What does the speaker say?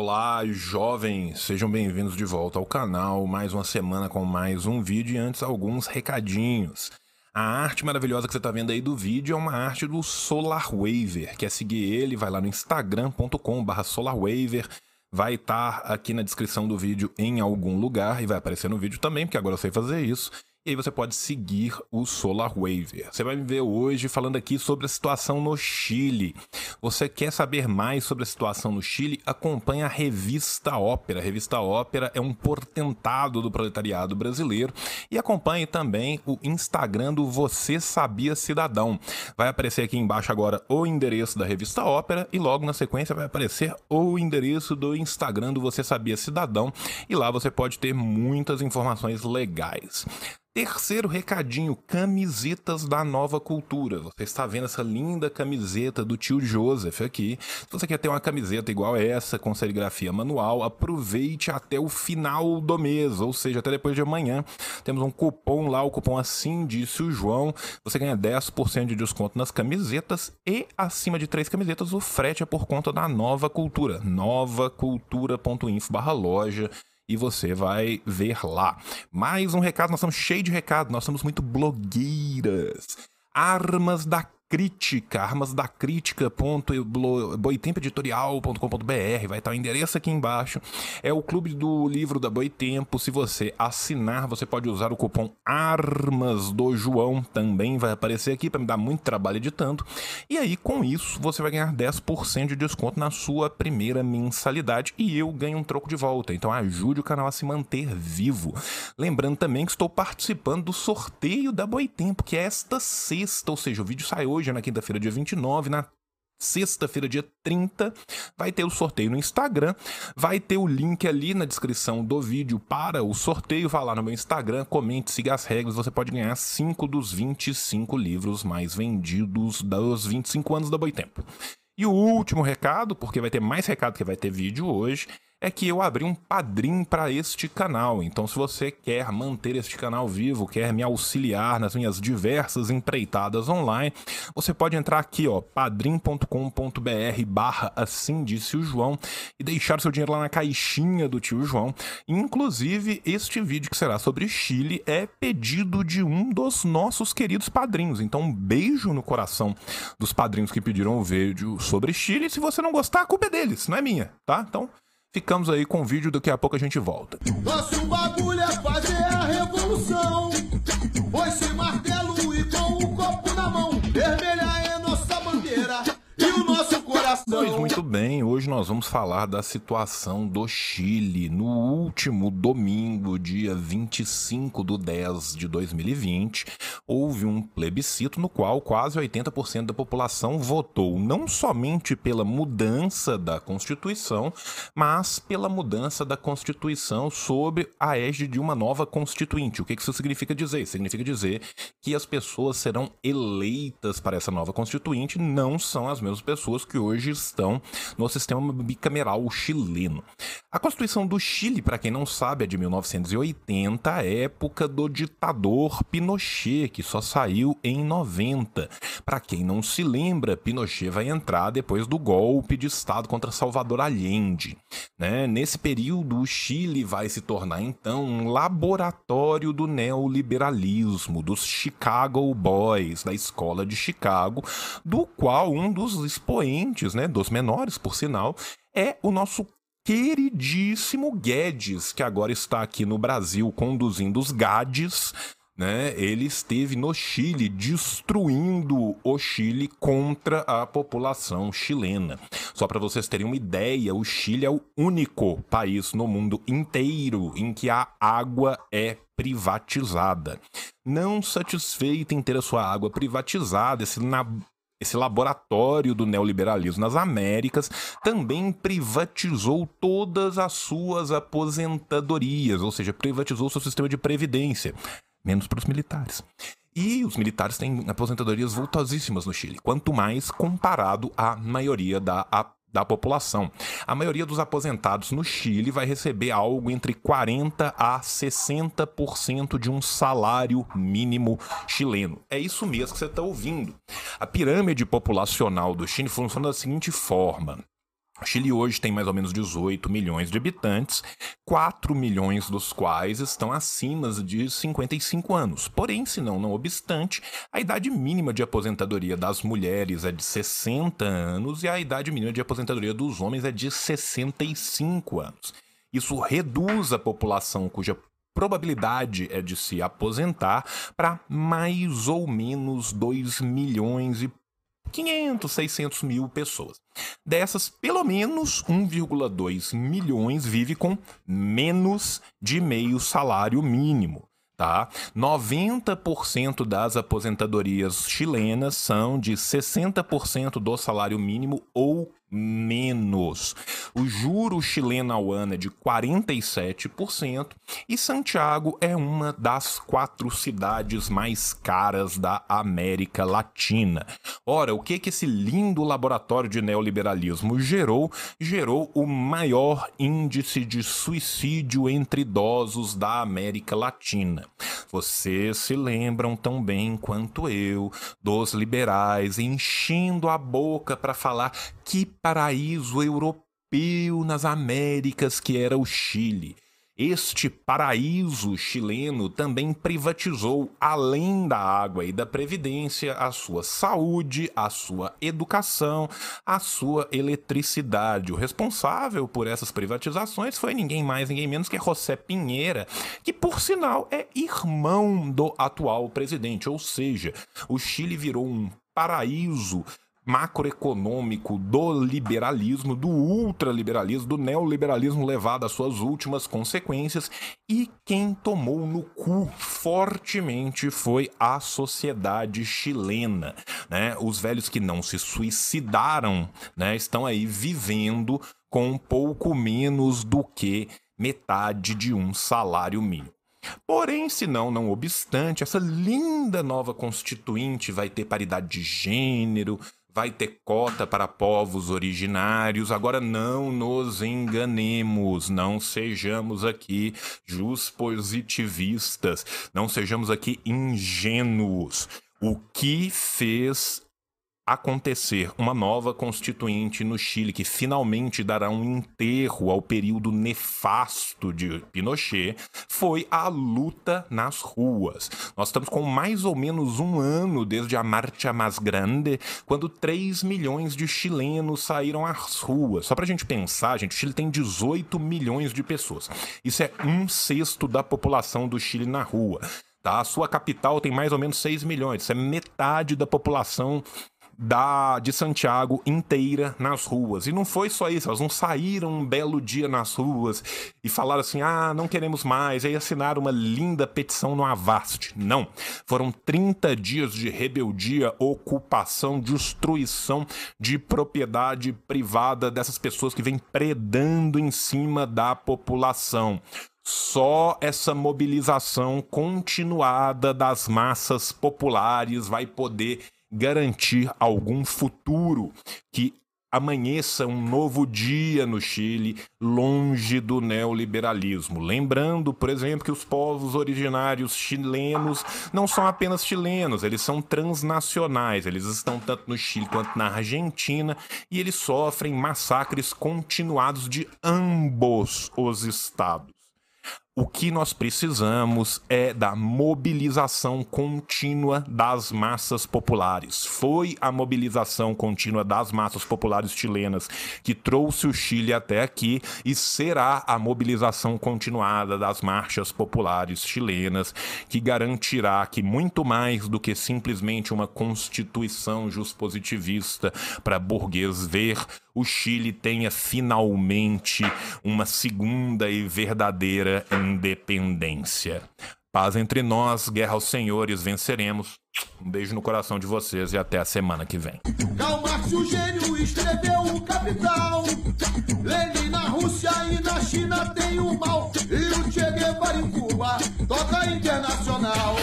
Olá, jovens! Sejam bem-vindos de volta ao canal. Mais uma semana com mais um vídeo e antes alguns recadinhos. A arte maravilhosa que você está vendo aí do vídeo é uma arte do SolarWaver. Quer seguir ele? Vai lá no instagram.com.br SolarWaver. Vai estar tá aqui na descrição do vídeo em algum lugar e vai aparecer no vídeo também, porque agora eu sei fazer isso e aí você pode seguir o Solar Waver. Você vai me ver hoje falando aqui sobre a situação no Chile. Você quer saber mais sobre a situação no Chile? Acompanhe a Revista Ópera. A Revista Ópera é um portentado do proletariado brasileiro e acompanhe também o Instagram do Você Sabia Cidadão. Vai aparecer aqui embaixo agora o endereço da Revista Ópera e logo na sequência vai aparecer o endereço do Instagram do Você Sabia Cidadão e lá você pode ter muitas informações legais. Terceiro recadinho, camisetas da nova cultura. Você está vendo essa linda camiseta do tio Joseph aqui. Se você quer ter uma camiseta igual essa, com serigrafia manual, aproveite até o final do mês, ou seja, até depois de amanhã. Temos um cupom lá, o cupom assim disse o João. Você ganha 10% de desconto nas camisetas e acima de três camisetas o frete é por conta da nova cultura. novacultura.info barra loja e você vai ver lá. Mais um recado, nós estamos cheios de recado, nós somos muito blogueiras. Armas da crítica, armas da crítica.boitempoeditorial.com.br, vai estar o endereço aqui embaixo. É o clube do livro da Boitempo. Se você assinar, você pode usar o cupom Armas do João, também vai aparecer aqui para me dar muito trabalho editando. E aí, com isso, você vai ganhar 10% de desconto na sua primeira mensalidade e eu ganho um troco de volta. Então ajude o canal a se manter vivo. Lembrando também que estou participando do sorteio da Boitempo, que é esta sexta, ou seja, o vídeo sai hoje na quinta-feira, dia 29, na sexta-feira, dia 30, vai ter o sorteio no Instagram, vai ter o link ali na descrição do vídeo para o sorteio, vá lá no meu Instagram, comente, siga as regras, você pode ganhar 5 dos 25 livros mais vendidos dos 25 anos da Boitempo. E o último recado, porque vai ter mais recado que vai ter vídeo hoje, é que eu abri um padrim para este canal. Então, se você quer manter este canal vivo, quer me auxiliar nas minhas diversas empreitadas online, você pode entrar aqui, ó, padrim.com.br barra assim disse o João e deixar seu dinheiro lá na caixinha do tio João. Inclusive, este vídeo que será sobre Chile é pedido de um dos nossos queridos padrinhos. Então, um beijo no coração dos padrinhos que pediram o vídeo sobre Chile. Se você não gostar, a culpa é deles, não é minha, tá? Então, Ficamos aí com o vídeo, daqui a pouco a gente volta. Nosso bagulho é fazer a revolução. Hoje nós vamos falar da situação do Chile. No último domingo, dia 25 de 10 de 2020, houve um plebiscito no qual quase 80% da população votou não somente pela mudança da Constituição, mas pela mudança da Constituição sob a égide de uma nova Constituinte. O que isso significa dizer? Significa dizer que as pessoas serão eleitas para essa nova Constituinte, não são as mesmas pessoas que hoje estão no sistema bicameral chileno. A Constituição do Chile, para quem não sabe, é de 1980, época do ditador Pinochet, que só saiu em 90. Para quem não se lembra, Pinochet vai entrar depois do golpe de Estado contra Salvador Allende. Né? Nesse período, o Chile vai se tornar então um laboratório do neoliberalismo, dos Chicago Boys, da escola de Chicago, do qual um dos expoentes, né, dos menores, por sinal, é o nosso queridíssimo Guedes, que agora está aqui no Brasil conduzindo os GADs, né? Ele esteve no Chile destruindo o Chile contra a população chilena. Só para vocês terem uma ideia, o Chile é o único país no mundo inteiro em que a água é privatizada. Não satisfeito em ter a sua água privatizada, esse esse laboratório do neoliberalismo nas Américas também privatizou todas as suas aposentadorias, ou seja, privatizou seu sistema de previdência, menos para os militares. E os militares têm aposentadorias voltosíssimas no Chile, quanto mais comparado à maioria da da população. A maioria dos aposentados no Chile vai receber algo entre 40 a 60% de um salário mínimo chileno. É isso mesmo que você está ouvindo. A pirâmide populacional do Chile funciona da seguinte forma: O Chile hoje tem mais ou menos 18 milhões de habitantes, 4 milhões dos quais estão acima de 55 anos. Porém, se não, não obstante, a idade mínima de aposentadoria das mulheres é de 60 anos e a idade mínima de aposentadoria dos homens é de 65 anos. Isso reduz a população cuja probabilidade é de se aposentar para mais ou menos 2 milhões e 500, 600 mil pessoas. Dessas, pelo menos 1,2 milhões vive com menos de meio salário mínimo. Tá? 90% das aposentadorias chilenas são de 60% do salário mínimo ou menos. O juro chileno ao ano é de 47% e Santiago é uma das quatro cidades mais caras da América Latina. Ora, o que que esse lindo laboratório de neoliberalismo gerou? Gerou o maior índice de suicídio entre idosos da América Latina. Vocês se lembram tão bem quanto eu dos liberais enchendo a boca para falar que paraíso europeu nas Américas que era o Chile. Este paraíso chileno também privatizou, além da água e da previdência, a sua saúde, a sua educação, a sua eletricidade. O responsável por essas privatizações foi ninguém mais, ninguém menos que José Pinheira, que, por sinal, é irmão do atual presidente. Ou seja, o Chile virou um paraíso macroeconômico do liberalismo, do ultraliberalismo, do neoliberalismo levado às suas últimas consequências e quem tomou no cu fortemente foi a sociedade chilena, né? Os velhos que não se suicidaram, né, estão aí vivendo com pouco menos do que metade de um salário mínimo. Porém, se não, não obstante, essa linda nova constituinte vai ter paridade de gênero, vai ter cota para povos originários. Agora não nos enganemos, não sejamos aqui positivistas, não sejamos aqui ingênuos. O que fez acontecer uma nova constituinte no Chile que finalmente dará um enterro ao período nefasto de Pinochet foi a luta nas ruas. Nós estamos com mais ou menos um ano desde a Marcha Mais Grande, quando 3 milhões de chilenos saíram às ruas. Só para a gente pensar, gente, o Chile tem 18 milhões de pessoas. Isso é um sexto da população do Chile na rua. Tá? A sua capital tem mais ou menos 6 milhões. Isso é metade da população da de Santiago inteira nas ruas. E não foi só isso, elas não saíram um belo dia nas ruas e falaram assim: "Ah, não queremos mais", e aí assinaram uma linda petição no Avast. Não. Foram 30 dias de rebeldia, ocupação, destruição de propriedade privada dessas pessoas que vêm predando em cima da população. Só essa mobilização continuada das massas populares vai poder garantir algum futuro que amanheça um novo dia no Chile, longe do neoliberalismo. Lembrando, por exemplo, que os povos originários chilenos não são apenas chilenos, eles são transnacionais. Eles estão tanto no Chile quanto na Argentina e eles sofrem massacres continuados de ambos os estados. O que nós precisamos é da mobilização contínua das massas populares. Foi a mobilização contínua das massas populares chilenas que trouxe o Chile até aqui e será a mobilização continuada das marchas populares chilenas que garantirá que muito mais do que simplesmente uma constituição juspositivista para burguês ver o Chile tenha finalmente uma segunda e verdadeira independência. Paz entre nós, guerra aos senhores, venceremos. Um beijo no coração de vocês e até a semana que vem. Gênio, escreveu o Capital. Lenin na Rússia e na China tem o mal. E o Che Guevara em Cuba toca internacional.